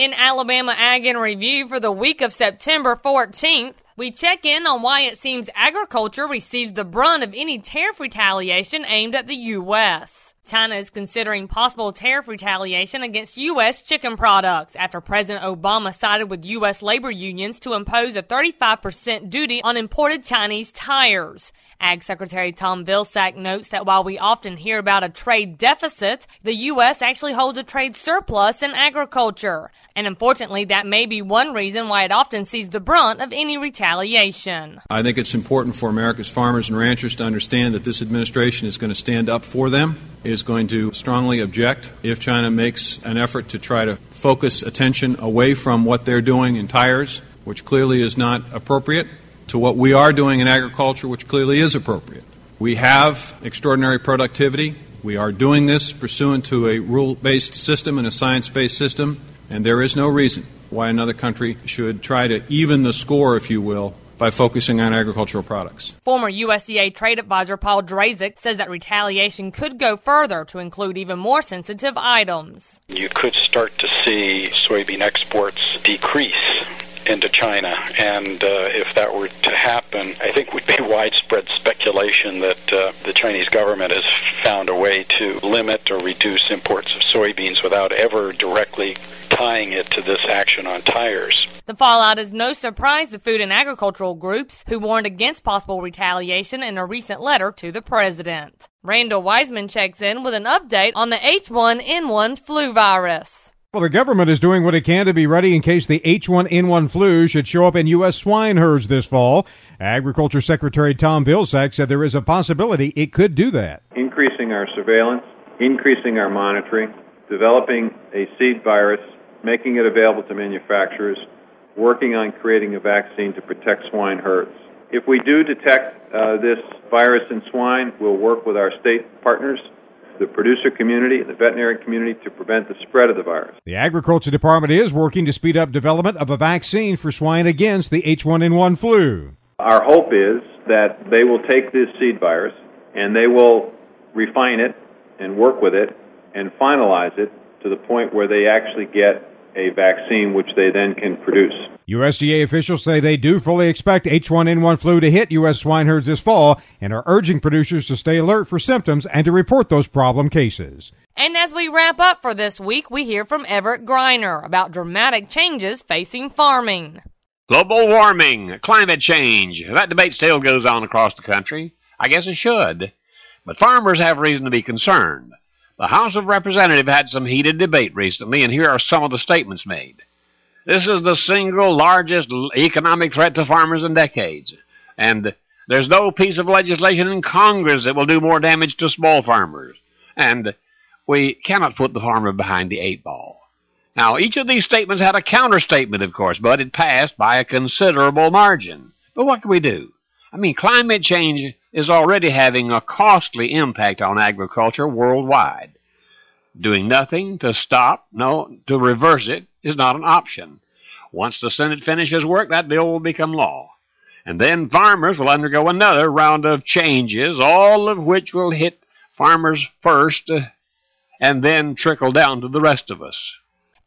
In Alabama Ag in Review for the week of September 14th, we check in on why it seems agriculture receives the brunt of any tariff retaliation aimed at the U.S. China is considering possible tariff retaliation against U.S. chicken products after President Obama sided with U.S. labor unions to impose a 35% duty on imported Chinese tires. Ag Secretary Tom Vilsack notes that while we often hear about a trade deficit, the U.S. actually holds a trade surplus in agriculture. And unfortunately, that may be one reason why it often sees the brunt of any retaliation. I think it's important for America's farmers and ranchers to understand that this administration is going to stand up for them is going to strongly object if China makes an effort to try to focus attention away from what they're doing in tires, which clearly is not appropriate, to what we are doing in agriculture, which clearly is appropriate. We have extraordinary productivity. We are doing this pursuant to a rule based system and a science based system, and there is no reason why another country should try to even the score, if you will, by focusing on agricultural products. Former USDA trade advisor Paul Drazek says that retaliation could go further to include even more sensitive items. You could start to see soybean exports decrease into China. And uh, if that were to happen, I think would be widespread speculation that uh, the Chinese government has found a way to limit or reduce imports of soybeans without ever directly tying it to this action on tires. The fallout is no surprise to food and agricultural groups who warned against possible retaliation in a recent letter to the president. Randall Wiseman checks in with an update on the H1N1 flu virus. Well, the government is doing what it can to be ready in case the H1N1 flu should show up in U.S. swine herds this fall. Agriculture Secretary Tom Vilsack said there is a possibility it could do that. Increasing our surveillance, increasing our monitoring, developing a seed virus, making it available to manufacturers, working on creating a vaccine to protect swine herds. If we do detect uh, this virus in swine, we'll work with our state partners, the producer community, and the veterinary community to prevent the spread of the virus. The Agriculture Department is working to speed up development of a vaccine for swine against the H1N1 flu. Our hope is that they will take this seed virus and they will refine it and work with it and finalize it to the point where they actually get a vaccine which they then can produce. USDA officials say they do fully expect H1N1 flu to hit U.S. swine herds this fall and are urging producers to stay alert for symptoms and to report those problem cases. And as we wrap up for this week, we hear from Everett Griner about dramatic changes facing farming. Global warming, climate change. That debate still goes on across the country. I guess it should. But farmers have reason to be concerned. The House of Representatives had some heated debate recently, and here are some of the statements made. This is the single largest economic threat to farmers in decades, and there's no piece of legislation in Congress that will do more damage to small farmers, and we cannot put the farmer behind the eight ball. Now, each of these statements had a counterstatement, of course, but it passed by a considerable margin. But what can we do? I mean, climate change is already having a costly impact on agriculture worldwide. Doing nothing to stop, no, to reverse it is not an option. Once the Senate finishes work, that bill will become law. And then farmers will undergo another round of changes, all of which will hit farmers first uh, and then trickle down to the rest of us.